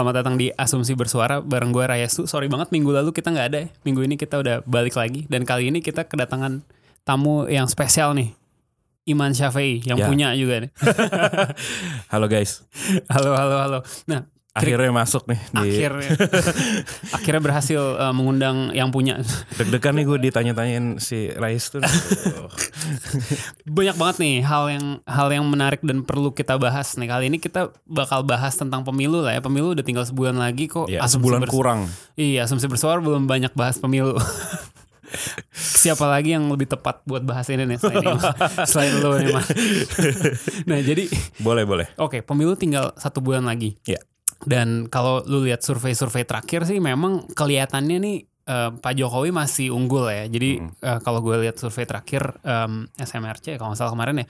Selamat datang di Asumsi Bersuara bareng gue Raya Su. Sorry banget minggu lalu kita nggak ada ya. Minggu ini kita udah balik lagi dan kali ini kita kedatangan tamu yang spesial nih. Iman Syafei yang Ya. punya juga nih. Halo guys, halo halo halo. Nah, akhirnya masuk nih di akhirnya akhirnya berhasil uh, mengundang yang punya. deg-degan nih gue ditanya-tanyain si Rais tuh. Banyak banget nih hal yang hal yang menarik dan perlu kita bahas nih. Kali ini kita bakal bahas tentang pemilu lah ya. Pemilu udah tinggal sebulan lagi kok. ya, sebulan kurang. Iya, asumsi bersuara belum banyak bahas pemilu. Siapa lagi yang lebih tepat buat bahas ini nih selain, Iman? selain lu nih Mas. nah jadi Boleh boleh. oke pemilu tinggal satu bulan lagi. Ya. Dan kalau lu lihat survei-survei terakhir sih memang kelihatannya nih eh, Pak Jokowi masih unggul ya. Jadi eh, kalau gue lihat survei terakhir em, SMRC kalau nggak salah kemarin ya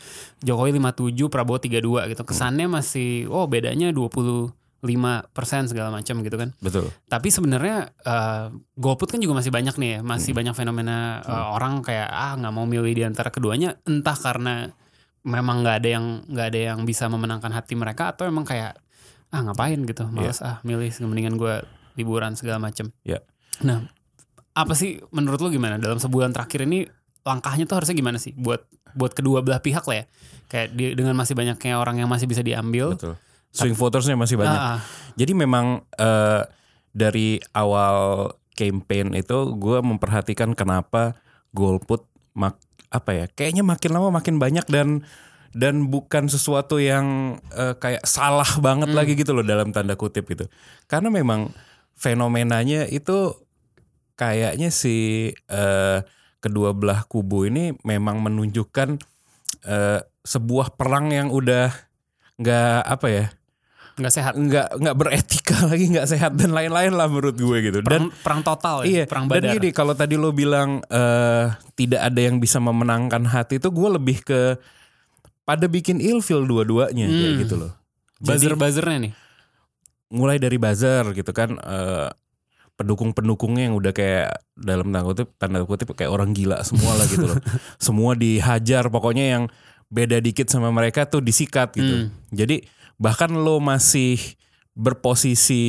Jokowi 57, Prabowo 32 gitu. Kesannya masih oh bedanya 25 persen segala macam gitu kan. Betul. Tapi sebenarnya eh, golput kan juga masih banyak nih ya, masih banyak fenomena eh, orang kayak ah nggak mau milih di antara keduanya, entah karena memang nggak ada yang nggak ada yang bisa memenangkan hati mereka atau emang kayak ah ngapain gitu, males ah milih mendingan gue liburan segala macam. Ya. Nah, apa sih menurut lu gimana dalam sebulan terakhir ini langkahnya tuh harusnya gimana sih buat buat kedua belah pihak lah ya, kayak di- dengan masih banyaknya orang yang masih bisa diambil. Betul. Swing votersnya masih banyak. Ah, ah. Jadi memang eh, dari awal campaign itu gue memperhatikan kenapa golput mak apa ya kayaknya makin lama makin banyak dan dan bukan sesuatu yang eh, kayak salah banget lagi gitu loh dalam tanda kutip gitu karena memang fenomenanya itu kayaknya si eh, kedua belah kubu ini memang menunjukkan eh, sebuah perang yang udah nggak apa ya nggak sehat. nggak nggak beretika lagi nggak sehat dan lain-lain lah menurut gue gitu dan Perang, perang total ya, iya perang dan badar. gini kalau tadi lo bilang eh, tidak ada yang bisa memenangkan hati itu gue lebih ke pada bikin ilfil dua-duanya kayak Hmm. gitu loh Buzzer-buzzernya nih. mulai dari buzzer gitu kan eh, pendukung-pendukungnya yang udah kayak dalam tanda kutip tanda kutip kayak orang gila semua lah gitu loh semua dihajar pokoknya yang beda dikit sama mereka tuh disikat gitu Hmm. jadi bahkan lo masih berposisi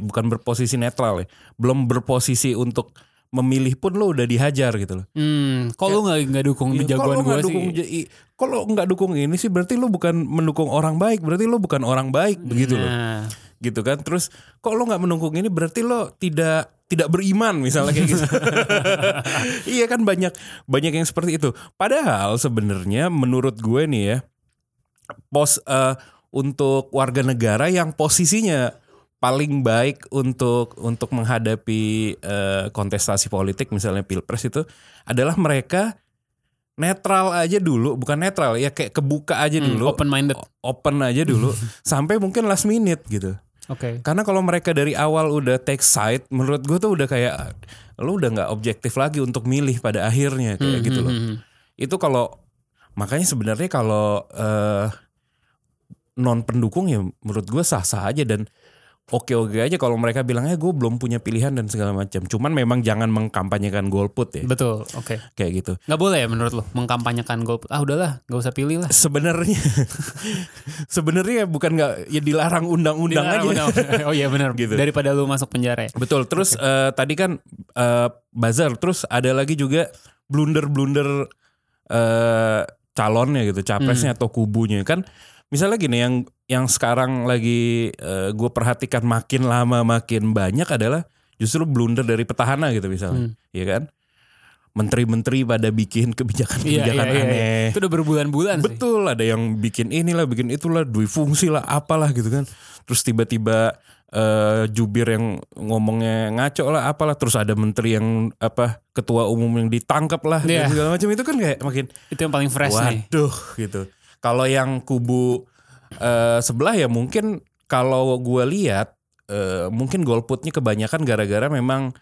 bukan berposisi netral ya belum berposisi untuk memilih pun lo udah dihajar gitu loh. Hmm, lu nggak nggak dukung Iya, jagoan kalau gue sih? kalau nggak dukung ini sih berarti lo bukan mendukung orang baik berarti lo bukan orang baik begitu loh. Nah, gitu kan terus kok lo nggak mendukung ini berarti lo tidak tidak beriman misalnya kayak gitu. Iya kan banyak banyak yang seperti itu. Padahal sebenarnya menurut gue nih ya pos eh, untuk warga negara yang posisinya paling baik untuk untuk menghadapi eh, kontestasi politik misalnya pilpres itu adalah mereka netral aja dulu bukan netral ya kayak kebuka aja dulu open minded. open aja dulu sampai mungkin last minute gitu. Oke. Karena kalau mereka dari awal udah take side, menurut gue tuh udah kayak lu udah nggak objektif lagi untuk milih pada akhirnya kayak gitu loh. Hmm, Itu kalau makanya sebenarnya kalau eh, non pendukung ya menurut gue sah-sah aja dan oke-oke aja kalau mereka bilangnya gue belum punya pilihan dan segala macam. Cuman memang jangan mengkampanyekan golput ya Betul. Oke. kayak gitu. Nggak boleh ya menurut lo mengkampanyekan golput? Ah udahlah, nggak usah pilih lah. Sebenarnya sebenarnya bukan nggak ya dilarang undang-undang aja. Udah, oh iya benar. Gitu. Daripada lu masuk penjara ya. Betul. Terus eh, tadi kan eh, buzzer, terus ada lagi juga blunder-blunder eh, calonnya gitu, capresnya atau kubunya kan. Misalnya gini yang yang sekarang lagi gue perhatikan makin lama makin banyak adalah justru blunder dari petahana gitu misalnya, Iya kan? Menteri-menteri pada bikin kebijakan-kebijakan aneh. Itu udah berbulan-bulan sih. Betul, ada yang bikin inilah, bikin itulah, dui fungsi lah, apalah gitu kan. Terus tiba-tiba eh, jubir yang ngomongnya ngaco lah apalah terus ada menteri yang apa ketua umum yang ditangkap lah Iya. dan segala macam itu kan kayak makin Itu yang paling fresh nih. waduh gitu. Kalau yang kubu eh, sebelah ya mungkin kalau gue lihat eh, mungkin golputnya kebanyakan gara-gara memang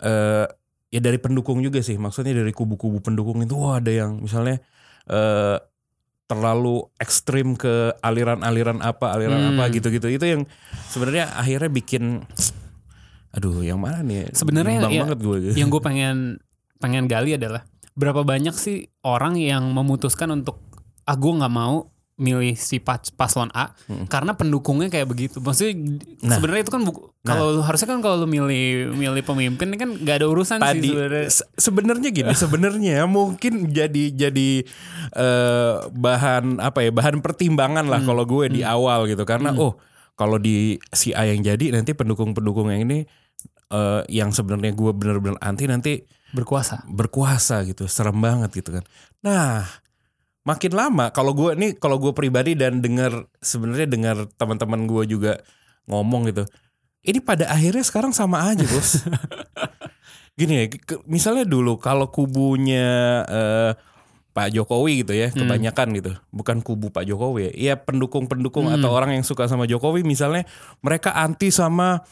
eh, ya dari pendukung juga sih. Maksudnya dari kubu-kubu pendukung itu wah ada yang misalnya eh, terlalu ekstrim ke aliran-aliran apa, aliran Hmm. apa gitu-gitu. Itu yang sebenarnya akhirnya bikin aduh yang mana nih? Sebenarnya ya- banget gue. yang gue pengen pengen gali adalah berapa banyak sih orang yang memutuskan untuk ah gue nggak mau milih si pas- paslon A karena pendukungnya kayak begitu. Maksudnya Nah. sebenarnya itu kan bu- kalau lu harusnya kan kalau lu milih milih pemimpin kan nggak ada urusan sih tadi sebenarnya. se- sebenarnya gini sebenarnya mungkin jadi jadi eh, bahan apa ya bahan pertimbangan lah kalau gue di awal gitu karena oh kalau di si A yang jadi nanti pendukung-pendukung yang ini eh, yang sebenarnya gue bener-bener anti nanti Berkuasa. berkuasa gitu serem banget gitu kan nah makin lama. Kalau gue nih kalau gue pribadi dan dengar sebenarnya dengar teman-teman gue juga ngomong gitu ini pada akhirnya sekarang sama aja bos. Gini ya ke- misalnya dulu kalau kubunya eh, Pak Jokowi gitu ya kebanyakan gitu bukan kubu Pak Jokowi ya, ya pendukung-pendukung atau orang yang suka sama Jokowi misalnya mereka anti sama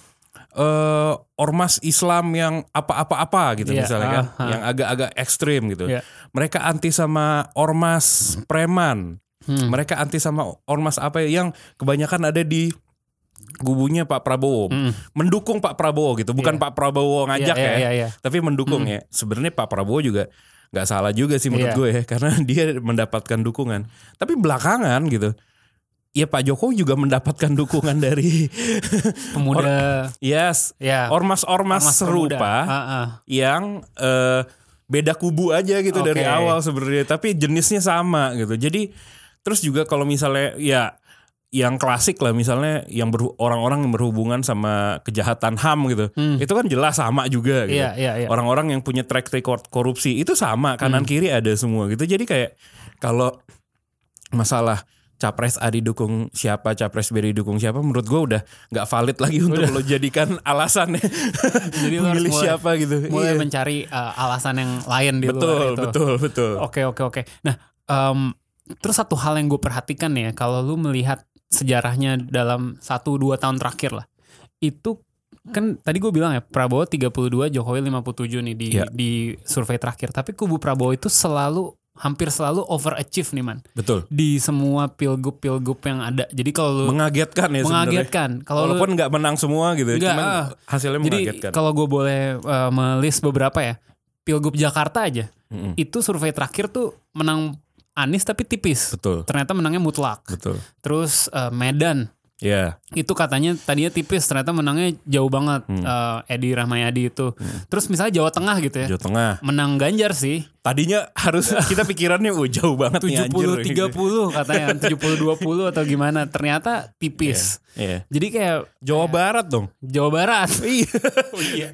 eh, ormas Islam yang apa-apa-apa gitu Iya, misalnya kan ah. yang agak-agak ekstrim gitu Iya. mereka anti sama ormas preman Hmm. mereka anti sama ormas apa ya, yang kebanyakan ada di kubunya Pak Prabowo Hmm. mendukung Pak Prabowo gitu bukan Pak Prabowo ngajak Iya, ya iya, iya. tapi mendukung ya sebenarnya Pak Prabowo juga nggak salah juga sih menurut Iya. gue ya karena dia mendapatkan dukungan tapi belakangan gitu ya Pak Jokowi juga mendapatkan dukungan dari Pemuda. yes ya. ormas-ormas ormas serupa. Ah, ah. yang eh, beda kubu aja gitu dari Oke. awal sebenarnya tapi jenisnya sama gitu jadi terus juga kalau misalnya ya yang klasik lah misalnya yang berhu- orang-orang yang berhubungan sama kejahatan HAM gitu itu kan jelas sama juga gitu Hmm. Iya, iya, iya. orang-orang yang punya track record korupsi itu sama Hmm. kanan kiri ada semua gitu jadi kayak kalau masalah capres A didukung siapa capres B didukung siapa menurut gue udah nggak valid lagi untuk lo jadikan alasannya Jadi lu harus milih mulai- siapa gitu Mulai Iya. mencari uh, alasan yang lain di betul luar itu. betul betul Oke oke oke. Nah, em, terus satu hal yang gue perhatikan ya, kalau lu melihat sejarahnya dalam 1-2 tahun terakhir lah, itu kan tadi gue bilang ya Prabowo 32, Jokowi 57 nih di Iya. di survei terakhir. Tapi kubu Prabowo itu selalu hampir selalu overachieve nih man betul di semua pilgub-pilgub yang ada. Jadi kalau lu mengagetkan ya sebenarnya mengagetkan, kalau walaupun nggak menang semua gitu Nggak, cuman ah. hasilnya jadi mengagetkan kalau gue boleh uh, melist beberapa ya, pilgub Jakarta aja Mm-mm. itu survei terakhir tuh menang Anies tapi tipis. betul Ternyata menangnya mutlak. betul Terus uh, Medan ya itu katanya tadinya tipis, ternyata menangnya jauh banget. Hmm. Uh, Edi Rahmayadi itu. Terus misalnya Jawa Tengah gitu ya, Jawa Tengah. Menang Ganjar sih. tadinya harus kita pikirannya oh jauh banget nih anjir. 70 30 katanya, 70 20 atau gimana. Ternyata tipis. Iya. Jadi kayak Jawa Barat dong. Jawa Barat. iya. Oh iya.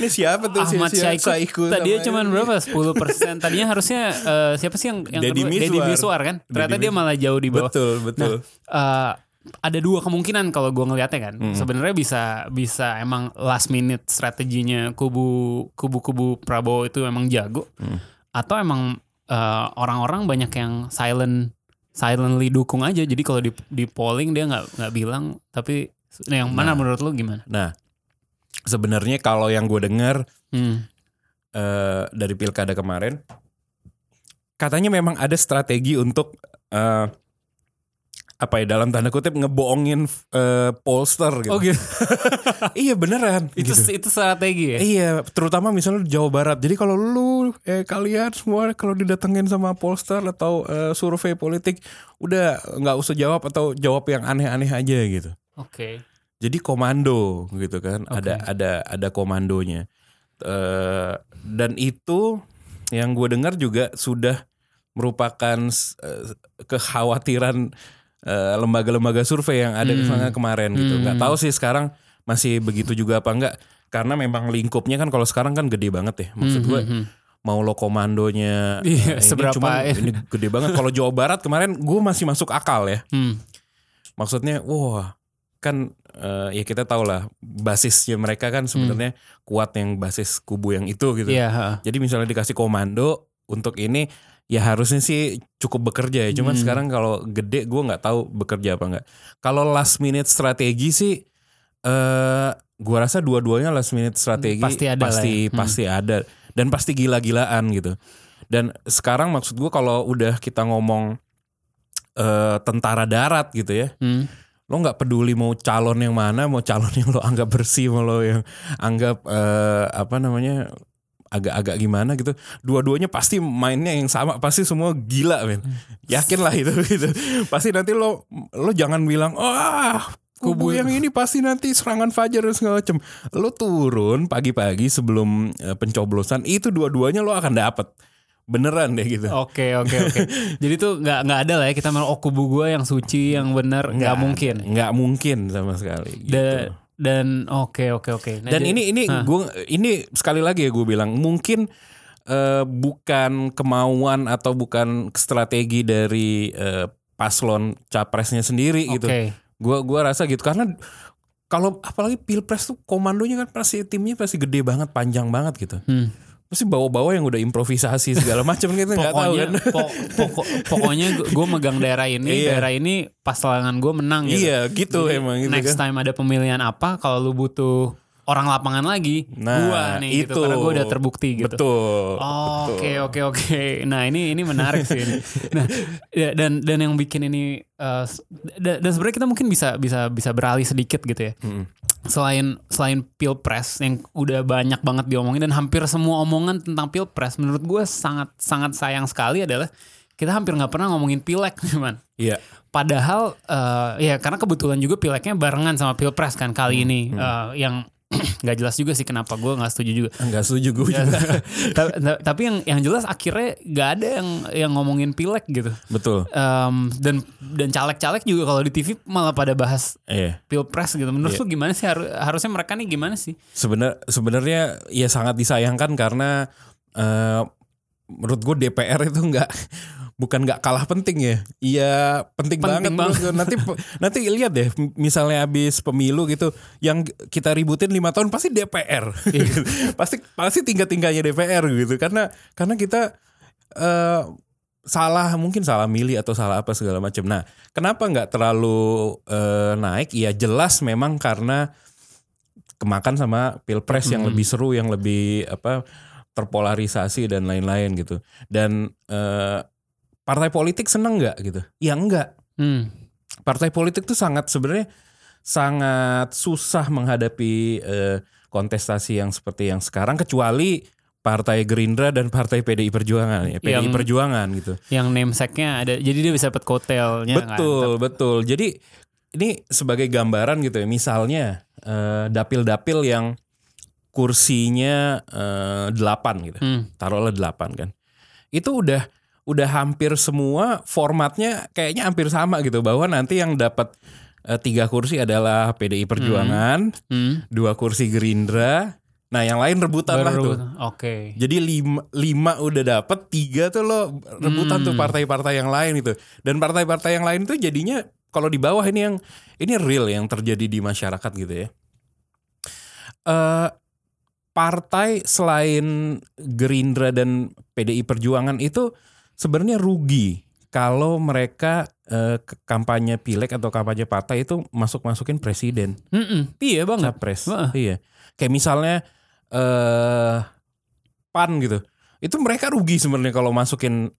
Ini siapa tuh? Ahmad si- Syahiku. Saiku tadinya cuma berapa? 10% tadinya harusnya eh, siapa sih yang yang Deddy kedua? Mizwar. Deddy Mizwar kan? Ternyata Deddy dia malah jauh di bawah. Betul betul. Eh, ada dua kemungkinan kalau gue ngelihatnya kan Hmm. sebenarnya bisa bisa emang last minute strateginya kubu kubu kubu Prabowo itu emang jago Hmm. atau emang eh, orang-orang banyak yang silent silently dukung aja jadi kalau di di polling dia nggak nggak bilang tapi nah, yang mana Nah. menurut lu gimana? nah sebenarnya kalau yang gue dengar Hmm. eh, dari pilkada kemarin katanya memang ada strategi untuk eh, apa ya dalam tanda kutip ngebohongin eh, pollster gitu. Oh gitu. iya beneran. itu gitu. itu strategi ya? Iya, terutama misalnya di Jawa Barat. Jadi kalau lu eh kalian semua kalau didatengin sama pollster atau eh, survei politik, udah nggak usah jawab atau jawab yang aneh-aneh aja gitu. Oke. Jadi komando gitu kan, Oke. ada ada ada komandonya. Eh, dan itu yang gue dengar juga sudah merupakan eh, kekhawatiran eh, lembaga-lembaga survei yang ada di Hmm. kemarin gitu. Hmm. Nggak tahu sih sekarang masih begitu juga apa enggak? Karena memang lingkupnya kan kalau sekarang kan gede banget ya. Maksud Hmm, gue hmm, hmm. mau lo komandonya Iya, ini seberapa cuman ya? ini gede banget. Kalau Jawa Barat kemarin gue masih masuk akal ya Hmm. maksudnya wah kan eh, ya kita tahu lah basisnya mereka kan sebenarnya kuat yang basis kubu yang itu gitu. Heeh. Jadi misalnya dikasih komando untuk ini ya harusnya sih cukup bekerja ya. Cuman Hmm. sekarang kalau gede gue nggak tahu bekerja apa nggak. Kalau last minute strategi sih eh gua rasa dua-duanya last minute strategi Pasti ada pasti, ya. Hmm. pasti ada dan pasti gila-gilaan gitu. Dan sekarang maksud gua kalau udah kita ngomong eh tentara darat gitu ya Hmm. lo nggak peduli mau calon yang mana mau calon yang lo anggap bersih mau lo yang anggap eh, apa namanya agak-agak gimana gitu dua-duanya pasti mainnya yang sama pasti semua gila men. Yakin lah itu gitu. Pasti nanti lo lo jangan bilang oh ah, kubu yang ini pasti nanti serangan fajar dan segala macam lo turun pagi-pagi sebelum eh, pencoblosan itu dua-duanya lo akan dapet. Beneran deh gitu. Oke oke oke. Jadi tuh nggak nggak ada lah ya kita mau oh kubu gue yang suci yang benar nggak mungkin. nggak mungkin sama sekali gitu. Da- dan oke oke oke. Nah, Dan jadi- ini ini Hah. gua ini sekali lagi ya gue bilang mungkin eh, bukan kemauan atau bukan strategi dari eh, paslon capresnya sendiri gitu. Oke. Gua gua rasa gitu karena kalau apalagi pilpres tuh komandonya kan pasti timnya pasti gede banget, panjang banget gitu. Hmm. Pasti bawa-bawa yang udah improvisasi segala macam gitu nggak tahu kan. po- pokok- pokoknya gue megang daerah ini, Iya. daerah ini pasangan gue menang gitu. Iya gitu Jadi, emang gitu next kan. time ada pemilihan apa, kalau lu butuh orang lapangan lagi, Nah, gua nih gitu, itu. karena gue udah terbukti gitu. Betul. Oke oke oke. Nah ini ini menarik sih. ini. Nah ya, dan dan yang bikin ini uh, s- dan, dan sebenarnya kita mungkin bisa bisa bisa beralih sedikit gitu ya. Mm. Selain selain pilpres yang udah banyak banget diomongin dan hampir semua omongan tentang pilpres menurut gue sangat sangat sayang sekali adalah kita hampir nggak pernah ngomongin pileg man. Iya. Padahal eh, ya karena kebetulan juga pileknya barengan sama pilpres kan kali ini Eh, yang nggak jelas juga sih kenapa gue nggak setuju juga. Enggak setuju gue juga. ta- ta- tapi yang yang jelas akhirnya nggak ada yang yang ngomongin pileg gitu. Betul. Em, dan dan caleg-caleg juga kalau di TV malah pada bahas Iya. pilpres gitu. Menurut Iya. lu gimana sih Haru- harusnya mereka nih gimana sih? Sebenar sebenarnya ya sangat disayangkan karena eh, menurut gue DPR itu nggak bukan nggak kalah penting ya. Iya penting, Penting banget. banget. Nanti nanti lihat deh misalnya habis pemilu gitu yang kita ributin lima tahun pasti DPR. pasti pasti tingkat-tingkatnya DPR gitu karena karena kita eh salah mungkin salah milih atau salah apa segala macam. Nah, kenapa nggak terlalu eh, naik? Ya jelas memang karena kemakan sama pilpres yang Hmm. lebih seru, yang lebih apa terpolarisasi dan lain-lain gitu. Dan eh, partai politik seneng nggak gitu? Ya enggak. Hmm. Partai politik tuh sangat sebenarnya sangat susah menghadapi eh, kontestasi yang seperti yang sekarang kecuali Partai Gerindra dan Partai PDI Perjuangan ya, PDI Yang- Perjuangan gitu. Yang namesake-nya ada, jadi dia bisa dapat kotelnya. kan? Betul, betul. Jadi ini sebagai gambaran gitu ya. Misalnya eh, dapil-dapil yang kursinya eh, 8 gitu. Hmm. Taruhlah 8 kan. Itu udah udah hampir semua formatnya kayaknya hampir sama gitu bahwa nanti yang dapat eh, tiga kursi adalah PDI Perjuangan, Hmm. dua kursi Gerindra. Nah, yang lain rebutan lah Baru- tuh. Oke. Jadi lima, lima udah dapet, tiga tuh lo rebutan tuh Hmm. partai-partai yang lain itu. Dan partai-partai yang lain tuh jadinya kalau di bawah ini yang ini real yang terjadi di masyarakat gitu ya. Eh partai selain Gerindra dan PDI Perjuangan itu sebenarnya rugi kalau mereka eh, kampanye pileg atau kampanye partai itu masuk masukin presiden Mm-mm. Iya banget. capres. Heeh. Iya. Kayak misalnya eh PAN gitu. Itu mereka rugi sebenarnya kalau masukin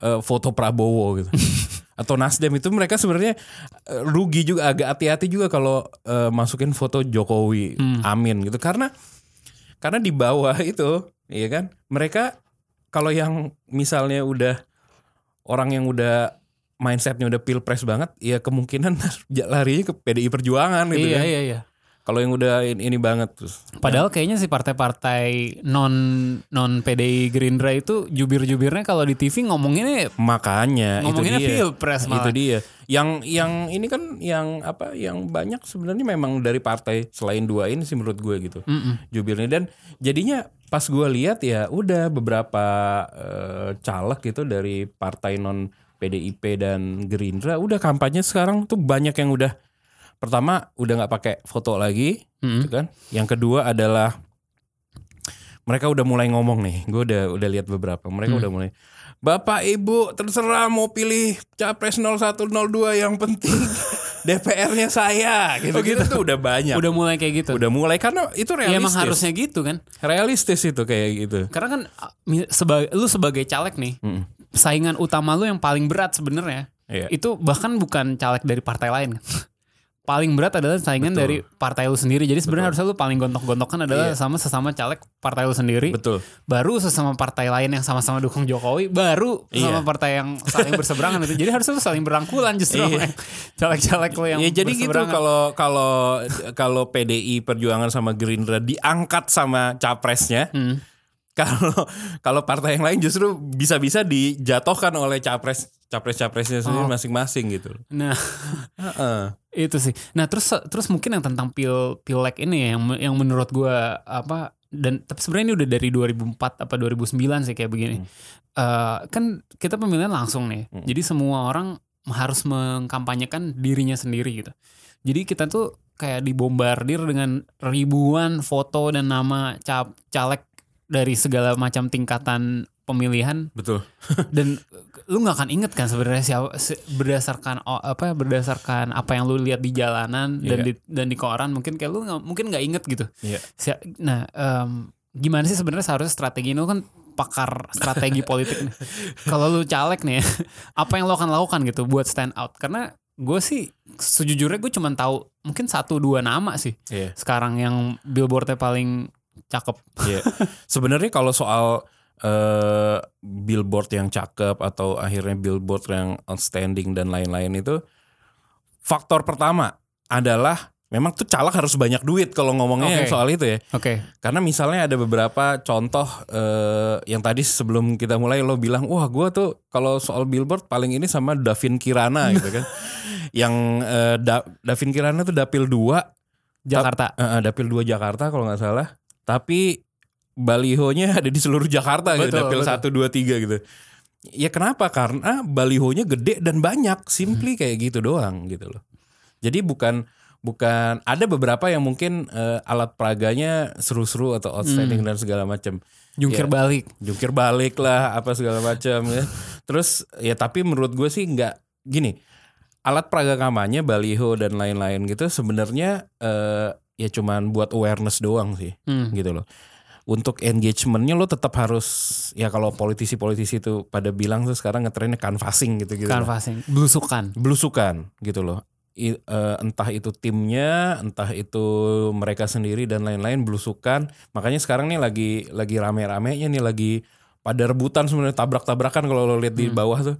eh, foto Prabowo gitu. Atau Nasdem itu mereka sebenarnya eh, rugi juga agak hati-hati juga kalau eh, masukin foto Jokowi, Hmm. Amin gitu. Karena karena di bawah itu, iya kan? Mereka kalau yang misalnya udah orang yang udah mindsetnya udah pilpres banget, ya kemungkinan larinya ke PDI Perjuangan gitu iya kan. iya iya. Kalau yang udah ini, ini banget terus. Padahal kayaknya si partai-partai non non PDI Gerindra itu jubir-jubirnya kalau di TV ngomonginnya Makanya ngomonginnya itu dia. pilpres Itu malah. dia. Yang yang ini kan yang apa yang banyak sebenarnya memang dari partai selain dua ini sih menurut gue gitu. Mm-mm. Jubirnya dan jadinya pas gue lihat ya udah beberapa eh, caleg gitu dari partai non PDIP dan Gerindra udah kampanye sekarang tuh banyak yang udah pertama udah nggak pakai foto lagi, Hmm. gitu kan. Yang kedua adalah mereka udah mulai ngomong nih. Gue udah udah lihat beberapa. Mereka Hmm. udah mulai Bapak Ibu terserah mau pilih capres 0102 yang penting DPR-nya saya gitu. gitu tuh udah banyak. Udah mulai kayak gitu. Udah mulai karena itu Ya realistis. emang harusnya gitu kan. realistis itu kayak gitu. Karena kan sebagai lu sebagai caleg nih, Mm-mm. saingan utama lu yang paling berat sebenarnya. Iya. Itu bahkan bukan caleg dari partai lain kan. paling berat adalah saingan Betul. dari partai lu sendiri. Jadi sebenarnya harusnya lu paling gontok-gontokan adalah Iya. sama sesama caleg partai lu sendiri. Betul. Baru sesama partai lain yang sama-sama dukung Jokowi, baru Iya. sama partai yang saling berseberangan itu. Jadi harusnya lu saling berangkulan justru Iya. caleg-caleg lu yang Ya jadi gitu kalau kalau kalau PDI Perjuangan sama Gerindra diangkat sama capresnya, Hmm. kalau kalau partai yang lain justru bisa-bisa dijatuhkan oleh capres capres-capresnya sendiri Oh. masing-masing gitu. Nah, Heeh. itu sih. Nah, terus terus mungkin yang tentang pil pilek ini ya, yang yang menurut gua apa dan tapi sebenarnya ini udah dari 2004 apa 2009 sih kayak begini. Eh, kan kita pemilihan langsung nih. Hmm. Jadi semua orang harus mengkampanyekan dirinya sendiri gitu. Jadi kita tuh kayak dibombardir dengan ribuan foto dan nama cap caleg dari segala macam tingkatan pemilihan Betul. dan lu nggak akan inget kan sebenarnya siapa berdasarkan apa ya, berdasarkan apa yang lu lihat di jalanan dan Iya. di dan di koran mungkin kayak lu nggak- mungkin nggak inget gitu. Iya. Si- Nah, em, gimana sih sebenarnya seharusnya strategi lu kan pakar strategi politik nih. Kalau lu caleg nih, apa yang lo akan lakukan gitu buat stand out? Karena gue sih sejujurnya gue cuma tahu mungkin satu dua nama sih Iya. sekarang yang billboardnya paling cakep. Iya. Sebenarnya kalau soal eh, billboard yang cakep atau akhirnya billboard yang outstanding dan lain-lain itu faktor pertama adalah memang tuh caleg harus banyak duit kalau ngomongnya yang soal itu ya. Oke. Karena misalnya ada beberapa contoh eh, yang tadi sebelum kita mulai lo bilang, wah gue tuh kalau soal billboard paling ini sama Davin Kirana gitu kan. yang eh, Da- Davin Kirana tuh dapil 2 Jakarta. Eh, dapil 2 Jakarta kalau nggak salah. Tapi balihonya ada di seluruh Jakarta gitu, Betul, dapil betul. 1 2 3 gitu. Ya kenapa? Karena balihonya gede dan banyak, simply kayak gitu doang gitu loh. Jadi bukan bukan ada beberapa yang mungkin eh, alat peraganya seru-seru atau outstanding dan segala macam. Jungkir Ya. balik. Jungkir balik lah apa segala macam ya. Terus ya tapi menurut gue sih nggak gini. Alat peraga kampanye, baliho dan lain-lain gitu sebenarnya eh, ya cuman buat awareness doang sih Hmm. gitu loh. Untuk engagementnya lo tetap harus ya kalau politisi-politisi itu pada bilang tuh sekarang ngetrennya canvassing gitu gitu. Canvassing, belusukan. Belusukan gitu loh. I- eh, entah itu timnya, entah itu mereka sendiri dan lain-lain belusukan. Makanya sekarang nih lagi lagi rame-ramenya nih lagi pada rebutan sebenarnya tabrak-tabrakan kalau lo lihat di Hmm. bawah tuh.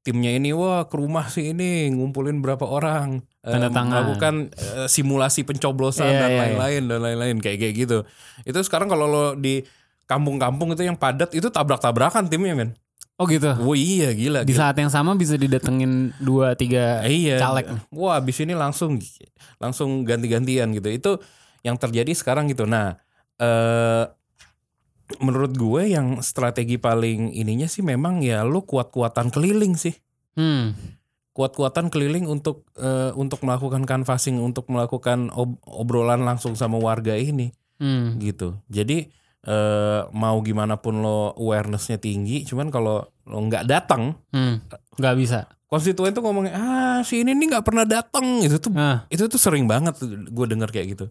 Timnya ini wah ke rumah sih ini ngumpulin berapa orang Tanda tangan. melakukan eh, simulasi pencoblosan Iya, dan iya, iya. lain-lain dan lain-lain kayak kayak gitu. Itu sekarang kalau lo di kampung-kampung itu yang padat itu tabrak-tabrakan timnya men. Oh gitu. Wah iya gila. Di gila. saat yang sama bisa didatengin dua tiga Iya. caleg. Wah, abis ini langsung langsung ganti-gantian gitu. Itu yang terjadi sekarang gitu. Nah, eh menurut gue yang strategi paling ininya sih memang ya lu kuat-kuatan keliling sih. Hmm. Kuat-kuatan keliling untuk eh, untuk melakukan canvassing, untuk melakukan ob- obrolan langsung sama warga ini Hmm. gitu. Jadi eh, mau gimana pun lo awarenessnya tinggi, cuman kalau lo nggak datang, Hmm. Gak bisa. konstituen tuh ngomongnya ah si ini nih nggak pernah datang itu tuh Nah, itu tuh sering banget gue denger kayak gitu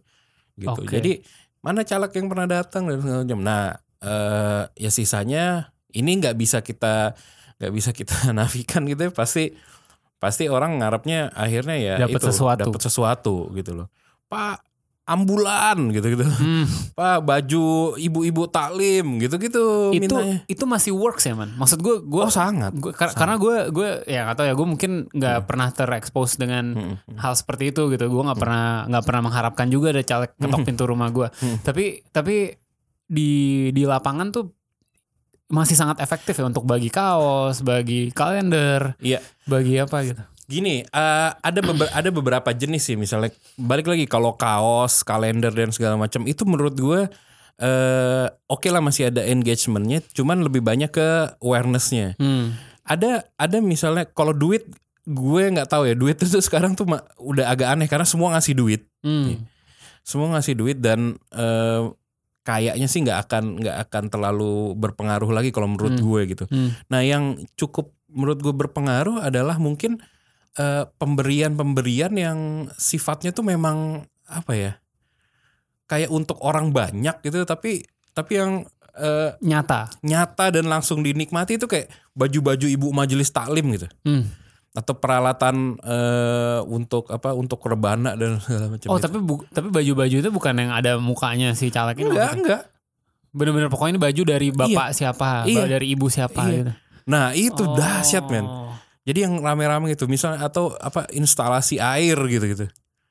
gitu Oke. jadi mana caleg yang pernah datang dan segala macam nah eh, ya sisanya ini nggak bisa kita nggak bisa kita nafikan gitu ya. Pasti pasti orang ngarepnya akhirnya ya Dapat itu sesuatu. dapat sesuatu gitu loh. Pak ambulan gitu gitu hmm. pak baju ibu-ibu taklim gitu gitu itu mintanya. itu masih works ya man. Maksud gue gue oh sangat. Gua- kar- karena gue gue ya nggak tahu ya gue mungkin nggak pernah terekspos dengan Hmm, hal seperti itu gitu. Gue nggak pernah nggak pernah mengharapkan juga ada caleg ketok pintu rumah gue Hmm. tapi tapi di di lapangan tuh masih sangat efektif ya untuk bagi kaos bagi kalender iya bagi apa gitu Gini, eh, ada beber- ada beberapa jenis sih misalnya balik lagi kalau kaos, kalender dan segala macam itu menurut gue eh oke lah masih ada engagementnya, cuman lebih banyak ke awarenessnya. hmm. Ada ada misalnya kalau duit gue nggak tahu ya duit itu sekarang tuh udah agak aneh karena semua ngasih duit Hmm. semua ngasih duit dan eh, kayaknya sih nggak akan nggak akan terlalu berpengaruh lagi kalau menurut Hmm. gue gitu Hmm. nah yang cukup menurut gue berpengaruh adalah mungkin eh, pemberian-pemberian yang sifatnya tuh memang apa ya kayak untuk orang banyak gitu tapi tapi yang eh, Nyata. nyata dan langsung dinikmati itu kayak baju-baju ibu majelis taklim gitu Hmm. Atau peralatan eh, untuk apa untuk rebana dan segala macam Oh gitu. tapi bu- tapi baju-baju itu bukan yang ada mukanya si caleg ini. enggak enggak Bener-bener pokoknya ini baju dari bapak siapa, Iya. dari ibu siapa Iya. gitu. nah itu Oh. dahsyat men jadi yang rame-rame gitu misalnya atau apa instalasi air gitu gitu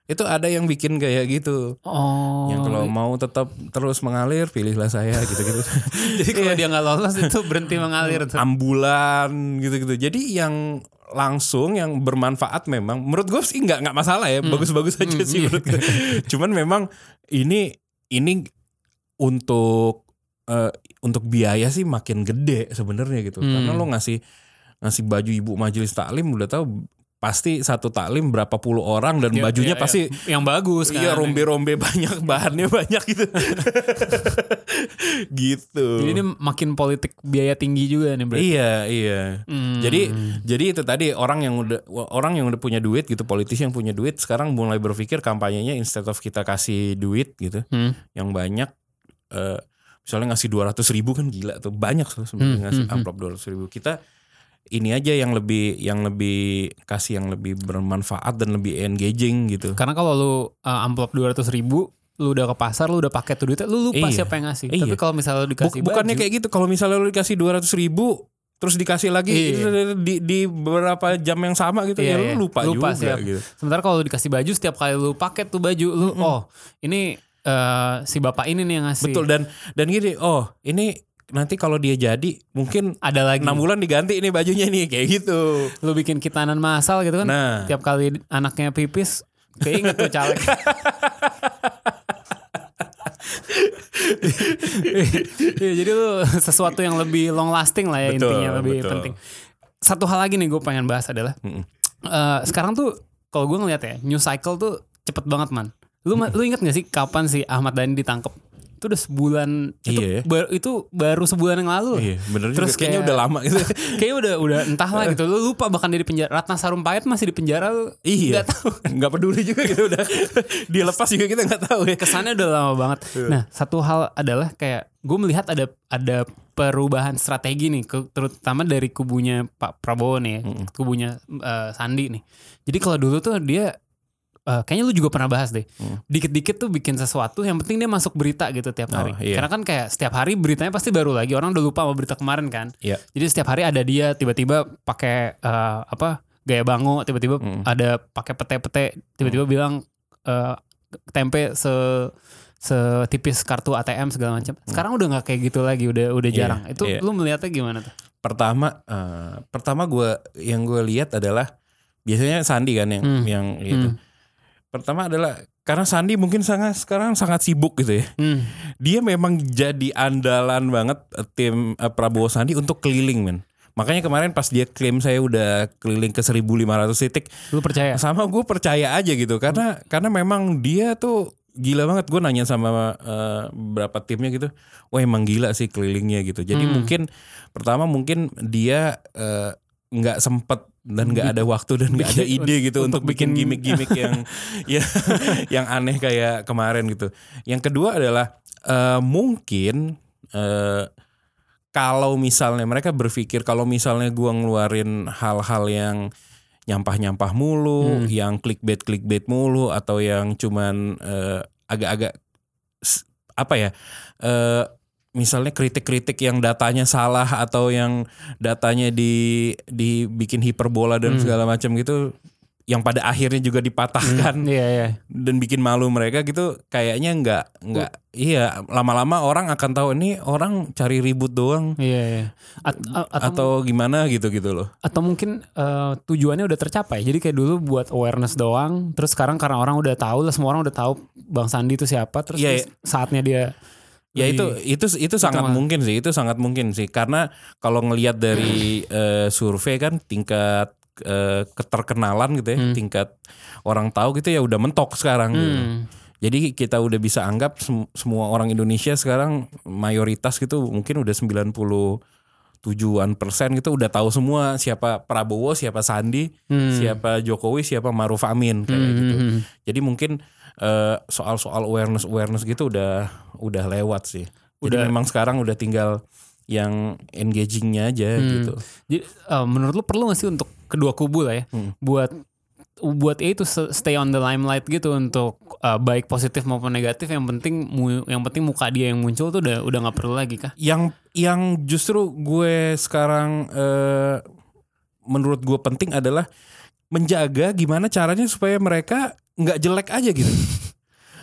itu ada yang bikin kayak gitu Oh. yang kalau mau tetap terus mengalir pilihlah saya gitu gitu Jadi kalau dia nggak lolos itu berhenti mengalir tuh. ambulan gitu gitu jadi yang langsung yang bermanfaat memang menurut gue sih nggak nggak masalah ya bagus-bagus aja Hmm, sih iya. menurut gue cuman memang ini ini untuk eh, untuk biaya sih makin gede sebenarnya gitu Hmm. karena lo ngasih ngasih baju ibu majelis taklim udah tahu pasti satu taklim berapa puluh orang dan Iya, bajunya iya, pasti yang bagus kan. Iya rombe-rombe banyak bahannya banyak gitu. gitu. Jadi ini makin politik biaya tinggi juga nih berarti. Iya, iya. Hmm. Jadi jadi itu tadi orang yang udah orang yang udah punya duit gitu, politisi yang punya duit sekarang mulai berpikir kampanyenya instead of kita kasih duit gitu Hmm. yang banyak eh, misalnya ngasih 200 ribu kan gila tuh banyak tuh sebenarnya Hmm, ngasih hmm, hmm. amplop 200 ribu kita ini aja yang lebih yang lebih kasih yang lebih bermanfaat dan lebih engaging gitu Karena kalau lu uh, amplop 200 ribu, lu udah ke pasar, lu udah pakai tuh duitnya, lu lupa Iya. siapa yang ngasih. Iya. Tapi kalau misalnya lu Buk- dikasih bukannya baju, kayak gitu kalau misalnya lu dikasih 200 ribu terus dikasih lagi Iya. di, di beberapa jam yang sama gitu Iya, ya iya. lu lupa, Lupa, juga siap. gitu. Sementara kalau lu dikasih baju setiap kali lu pakai tuh baju, lu oh ini eh, si bapak ini nih yang ngasih. Betul dan dan gini, oh ini nanti kalau dia jadi mungkin Ada lagi. enam bulan diganti nih bajunya nih kayak gitu. Lu bikin kitanan masal gitu kan. Nah. Tiap kali anaknya pipis, keinget tuh caleg. Iya, jadi lu sesuatu yang lebih long lasting lah ya Betul, intinya lebih betul. penting. Satu hal lagi nih gue pengen bahas adalah Mm-mm. eh, sekarang tuh kalau gue ngeliat ya new cycle tuh cepet banget man. Lu ma- lu inget gak sih kapan sih Ahmad Dhani ditangkap? Itu udah sebulan itu, Iya ya. baru, itu baru sebulan yang lalu. Iya, bener Terus juga. Kayaknya kayak- udah lama gitu. Kayaknya udah udah entahlah gitu. Lu lupa bahkan dari penjara Ratna Sarumpait masih di penjara lu iya. nggak tahu. Nggak peduli juga gitu udah. Dia lepas juga kita nggak tahu ya. Kesannya udah lama banget. Nah, satu hal adalah kayak gue melihat ada ada perubahan strategi nih, ke- terutama dari kubunya Pak Prabowo nih, ya, kubunya eh, Sandi nih. Jadi kalau dulu tuh dia eh, kayaknya lu juga pernah bahas deh. Mm. Dikit-dikit tuh bikin sesuatu, yang penting dia masuk berita gitu tiap hari. Oh, iya. Karena kan kayak setiap hari beritanya pasti baru lagi. Orang udah lupa sama berita kemarin kan. Iya. Jadi setiap hari ada dia tiba-tiba pakai eh, apa gaya bango, tiba-tiba Mm. ada pakai pete-pete, tiba-tiba bilang eh, tempe se setipis kartu ATM segala macam. Sekarang udah nggak kayak gitu lagi, udah udah. Iya, jarang. Itu iya. lu melihatnya gimana tuh? Pertama eh, pertama gua yang gue lihat adalah biasanya Sandi kan yang Hmm. yang gitu. Hmm. Pertama adalah karena Sandi mungkin sangat sekarang sangat sibuk gitu ya. Hmm. dia memang jadi andalan banget eh, tim eh, Prabowo Sandi untuk keliling men. Makanya kemarin pas dia klaim saya udah keliling ke 1500 titik, Lu percaya? sama gue percaya aja gitu karena karena memang dia tuh gila banget. Gue nanya sama eh, beberapa timnya gitu, wah emang gila sih kelilingnya gitu. Jadi Hmm. mungkin pertama mungkin dia eh, nggak sempet dan nggak ada waktu dan nggak ada ide gitu untuk untuk, bikin gimmick-gimmick yang ya yang aneh kayak kemarin gitu. Yang kedua adalah eh, mungkin eh, kalau misalnya mereka berpikir kalau misalnya gua ngeluarin hal-hal yang nyampah-nyampah mulu, Hmm. yang clickbait clickbait mulu atau yang cuman eh, agak-agak apa ya? eh, misalnya kritik-kritik yang datanya salah atau yang datanya di dibikin hiperbola dan Hmm. segala macam gitu yang pada akhirnya juga dipatahkan Iya, iya. dan bikin malu mereka gitu kayaknya nggak nggak iya lama-lama orang akan tahu ini orang cari ribut doang Iya, iya. At- atau, atau gimana gitu gitu loh atau mungkin eh, tujuannya udah tercapai. Jadi kayak dulu buat awareness doang, terus sekarang karena orang udah tahu lah, semua orang udah tahu Bang Sandi itu siapa, terus, Iya, terus saatnya dia ya itu itu itu sangat mungkin sih itu sangat mungkin sih karena kalau ngelihat dari eh, survei kan tingkat eh, keterkenalan gitu ya, Hmm. tingkat orang tahu gitu ya udah mentok sekarang. gitu. Hmm. Jadi kita udah bisa anggap sem- semua orang Indonesia sekarang mayoritas gitu mungkin udah 97-an persen gitu udah tahu semua siapa Prabowo, siapa Sandi, Hmm. siapa Jokowi, siapa Maruf Amin kayak Hmm, gitu. hmm, hmm. Jadi mungkin eh, soal-soal awareness awareness gitu udah udah lewat sih. Jadi Udah. memang sekarang udah tinggal yang engagingnya aja Hmm. gitu. Jadi eh, menurut lu perlu gak sih untuk kedua kubu lah ya Hmm. buat buat ya itu stay on the limelight gitu untuk eh, baik positif maupun negatif yang penting mu- yang penting muka dia yang muncul tuh udah udah nggak perlu lagi kah? Yang yang justru gue sekarang eh, menurut gue penting adalah menjaga gimana caranya supaya mereka nggak jelek aja gitu.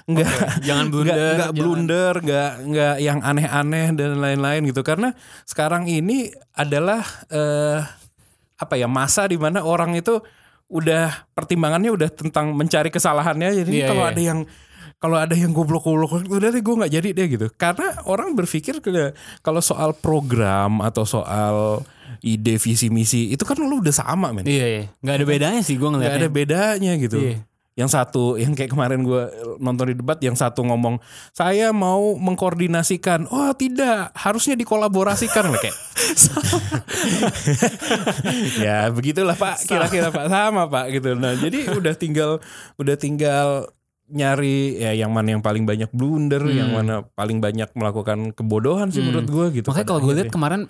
Nggak Jangan nggak blunder, nggak jangan- blunder, nggak nggak yang aneh-aneh dan lain-lain gitu. Karena sekarang ini adalah eh, apa ya masa di mana orang itu udah pertimbangannya udah tentang mencari kesalahannya. Jadi Iya, kalau iya. ada yang kalau ada yang goblok-goblok udah deh gue nggak jadi deh gitu. Karena orang berpikir kalau soal program atau soal ide visi misi itu kan lu udah sama men. Iya, iya. Nggak ada bedanya sih gue Nggak ngeliatnya. ada bedanya gitu. Iya. Yang satu, yang kayak kemarin gue nonton di debat, yang satu ngomong saya mau mengkoordinasikan. Oh tidak, harusnya dikolaborasikan kayak. ya begitulah Pak, kira-kira Pak sama Pak gitu. Nah jadi udah tinggal, udah tinggal nyari ya yang mana yang paling banyak blunder, yang mana paling banyak melakukan kebodohan sih menurut gue gitu. Hmm. Makanya pada kalau gue lihat akhirnya. kemarin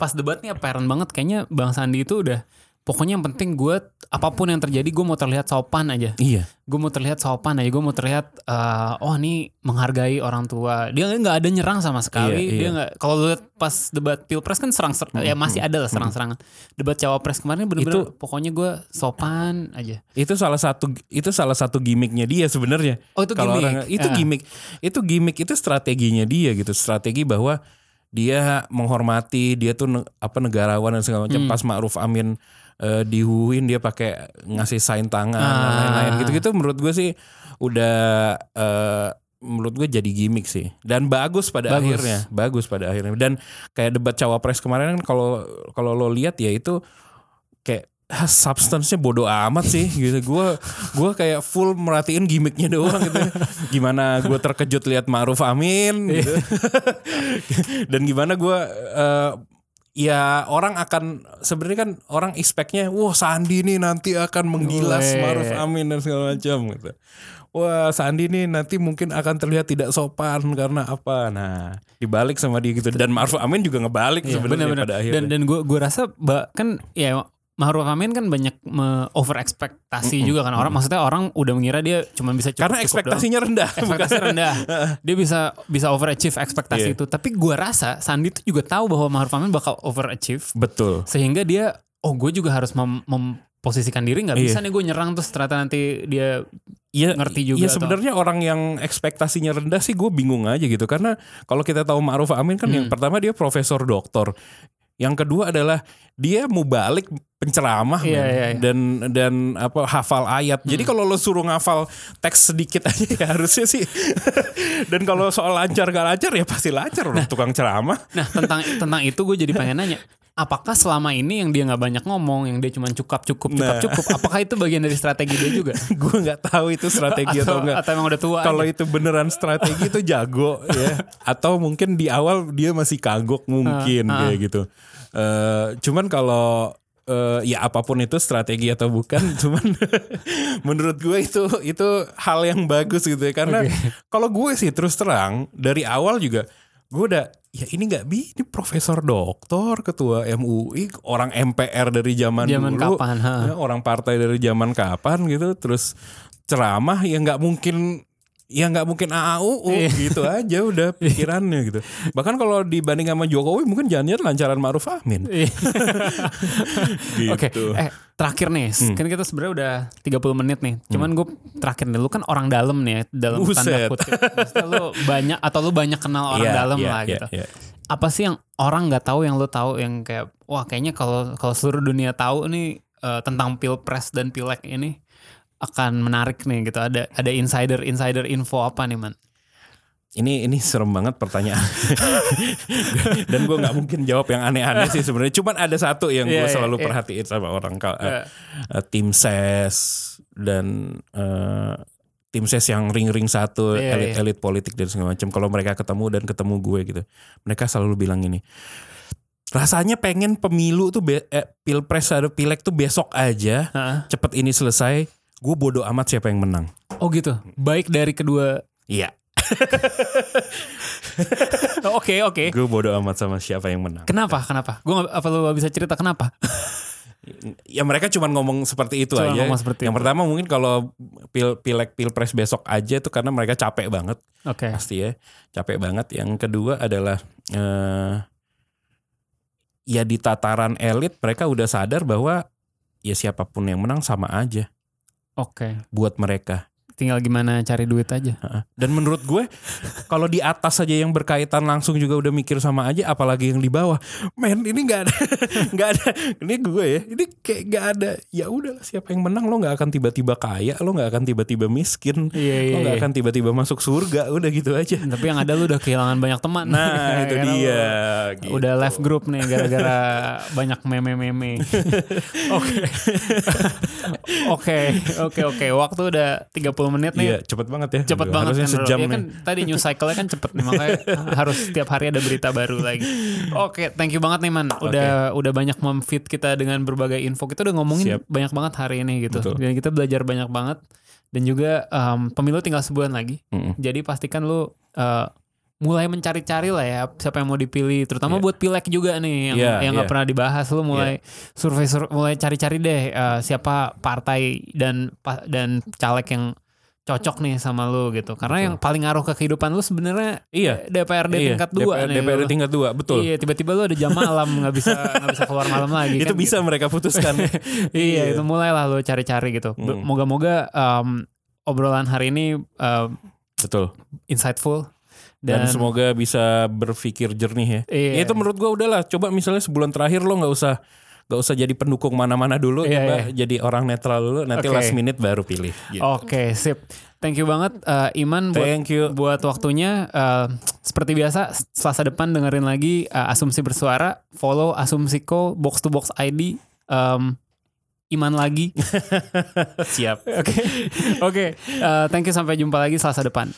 pas debat nih apparent banget kayaknya Bang Sandi itu udah pokoknya yang penting gue apa pun yang terjadi gue mau terlihat sopan aja. Iya. Gue mau terlihat sopan aja. Gue mau terlihat eh, oh nih menghargai orang tua. Dia nggak ada nyerang sama sekali. Iya, Dia iya. nggak kalau lu lihat pas debat pilpres kan serang ser ya masih ada lah serang-serangan. Debat cawapres kemarin bener-bener pokoknya gue sopan aja. Itu salah satu itu salah satu gimmicknya dia sebenarnya. Oh, itu Kalau gimmick. orang- itu Ah. gimmick. Itu gimmick itu strateginya dia gitu. Strategi bahwa dia menghormati, dia tuh ne- apa negarawan dan segala Hmm. macam. Pas Ma'ruf Amin eh, dihuin dia pakai ngasih sign tangan dan Ah. lain-lain gitu-gitu menurut gue sih udah eh, menurut gue jadi gimmick sih dan bagus pada Bagus. akhirnya bagus pada akhirnya dan kayak debat cawapres kemarin kan kalau kalau lo lihat ya itu kayak ah, substance-nya bodoh amat sih gitu. Gue gua kayak full merhatiin gimmicknya doang gitu. Gimana gue terkejut lihat Ma'ruf Amin gitu. Dan gimana gue eh, ya orang akan sebenarnya kan orang expect-nya wah Sandi nih nanti akan menggilas Weh. Ma'ruf Amin dan segala macam gitu. Wah Sandi nih nanti mungkin akan terlihat tidak sopan karena apa? Nah dibalik sama dia gitu dan Ma'ruf Amin juga ngebalik Iya, sebenarnya pada akhirnya. Dan dan gue gue rasa ba- kan ya Mahruf Amin kan banyak over ekspektasi juga kan orang maksudnya orang udah mengira dia cuma bisa cukup, Karena ekspektasinya rendah. ekspektasi rendah. Dia bisa bisa overachieve ekspektasi Iya. itu. Tapi gue rasa Sandi tuh juga tahu bahwa Mahruf Amin bakal overachieve Betul. sehingga dia oh gue juga harus mem- memposisikan diri nggak bisa Iya. nih gue nyerang terus ternyata nanti dia Iya, ngerti juga Iya sebenarnya orang yang ekspektasinya rendah sih gue bingung aja gitu karena kalau kita tahu Ma'ruf Amin kan yang Hmm. pertama dia profesor doktor, yang kedua adalah dia mau balik penceramah Iya, men. iya, iya. dan dan apa hafal ayat. Jadi kalau lo suruh ngafal teks sedikit aja ya harusnya sih. dan kalau soal lancar gak lancar ya pasti lancar orang tukang ceramah. Nah tentang tentang itu gue jadi pengen nanya, apakah selama ini yang dia nggak banyak ngomong, yang dia cuma cukup cukup cukup Nah. cukup, apakah itu bagian dari strategi dia juga? gue nggak tahu itu strategi atau, atau, enggak. atau emang udah tua? Kalau itu beneran strategi itu jago ya. Atau mungkin di awal dia masih kagok mungkin Ah, ah. kayak gitu. Eh, cuman kalau eh, ya apa pun itu strategi atau bukan, cuman menurut gue itu itu hal yang bagus gitu ya. Karena kalau gue sih terus terang dari awal juga gue udah ya ini nggak bi ini profesor doktor ketua MUI orang MPR dari zaman, Zaman dulu kapan, ha. ya, orang partai dari zaman kapan gitu terus ceramah ya nggak mungkin ya nggak mungkin AAUU Iya. gitu aja udah pikirannya gitu bahkan kalau dibanding sama Jokowi mungkin jangan lancaran Ma'ruf Amin Iya. gitu. Oke, eh terakhir nih, Hmm. kan kita sebenarnya udah 30 menit nih. Cuman gue terakhir nih, lu kan orang dalam nih, ya, dalam tanda Buset. kutip. Maksudnya lu banyak atau lu banyak kenal orang Iya, dalam iya, lah iya, gitu. iya. Apa sih yang orang nggak tahu yang lu tahu yang kayak wah kayaknya kalau kalau seluruh dunia tahu nih eh, tentang pilpres dan pileg ini akan menarik nih gitu. Ada ada insider insider info apa nih man? ini ini serem banget pertanyaan dan gue nggak mungkin jawab yang aneh-aneh sih sebenarnya cuman ada satu yang gue Iya, iya, selalu iya. perhatiin sama orang kalau Iya. eh, tim ses dan eh, tim ses yang ring-ring satu Iya, elit-elit politik dan segala macam kalau mereka ketemu dan ketemu gue gitu mereka selalu bilang ini rasanya pengen pemilu tuh be- eh, pilpres atau pileg tuh besok aja Heeh. cepet ini selesai gue bodoh amat siapa yang menang Oh gitu. Baik dari kedua. iya Oke oke. gue bodoh amat sama siapa yang menang Kenapa? Kenapa? Gue apa lu gak bisa cerita kenapa? ya mereka cuma ngomong seperti itu Cuma aja. ngomong seperti yang itu. pertama mungkin kalau pil pileg pilpres besok aja tuh karena mereka capek banget Oke. pasti ya capek banget. Yang kedua adalah eh, ya di tataran elit mereka udah sadar bahwa ya siapa pun yang menang sama aja Oke. buat mereka. Tinggal gimana cari duit aja. Dan menurut gue kalau di atas aja yang berkaitan langsung juga udah mikir sama aja, apalagi yang di bawah. Men ini nggak ada, nggak ada. Ini gue ya, ini kayak nggak ada. Ya udahlah siapa yang menang lo nggak akan tiba-tiba kaya, lo nggak akan tiba-tiba miskin, Iya iya. lo nggak iya. akan tiba-tiba masuk surga. Udah gitu aja. Tapi yang ada lu udah kehilangan banyak teman. Nah itu dia. gitu. Udah live group nih gara-gara banyak meme-meme. Oke. Oke, oke, oke. Waktu udah 30 menit nih. Iya cepet banget ya. Cepet Aduh, banget Harusnya kan, sejam Ya nih. kan tadi news cycle-nya kan cepet nih makanya harus setiap hari ada berita baru lagi. Oke, thank you banget nih man. Udah udah banyak memfit kita dengan berbagai info. Kita udah ngomongin Siap. banyak banget hari ini gitu. Betul. Dan kita belajar banyak banget. Dan juga em, pemilu tinggal sebulan lagi. Mm-mm. Jadi pastikan lu eh, mulai mencari-cari lah ya siapa yang mau dipilih. Terutama Iya. buat pileg juga nih yang Iya, yang nggak iya. pernah dibahas. Lu mulai survei sur- mulai cari-cari deh eh, siapa partai dan dan caleg yang cocok nih sama lu gitu. Karena yang paling ngaruh ke kehidupan lu sebenarnya Iya. DPRD Iya, tingkat 2 DPR, nih. DPRD lu. tingkat dua betul. Iya, tiba-tiba lu ada jam malam nggak bisa nggak bisa keluar malam lagi. itu kan bisa mereka putuskan. iya, itu mulailah lu cari-cari gitu. Hmm. Moga-moga em, obrolan hari ini em, betul. insightful dan, dan, semoga bisa berpikir jernih ya. Iya. Ya itu menurut gua udahlah. Coba misalnya sebulan terakhir lo nggak usah nggak usah jadi pendukung mana-mana dulu, coba iya. jadi orang netral dulu. Nanti Oke. last minute baru pilih. Gitu. Oke, sip. Thank you banget eh, Iman buat Thank you. buat waktunya. Eh, seperti biasa, Selasa depan dengerin lagi eh, Asumsi Bersuara. Follow Asumsiko Box to Box ID. Em, Iman lagi. Siap. Oke, oke. Eh, thank you sampai jumpa lagi Selasa depan.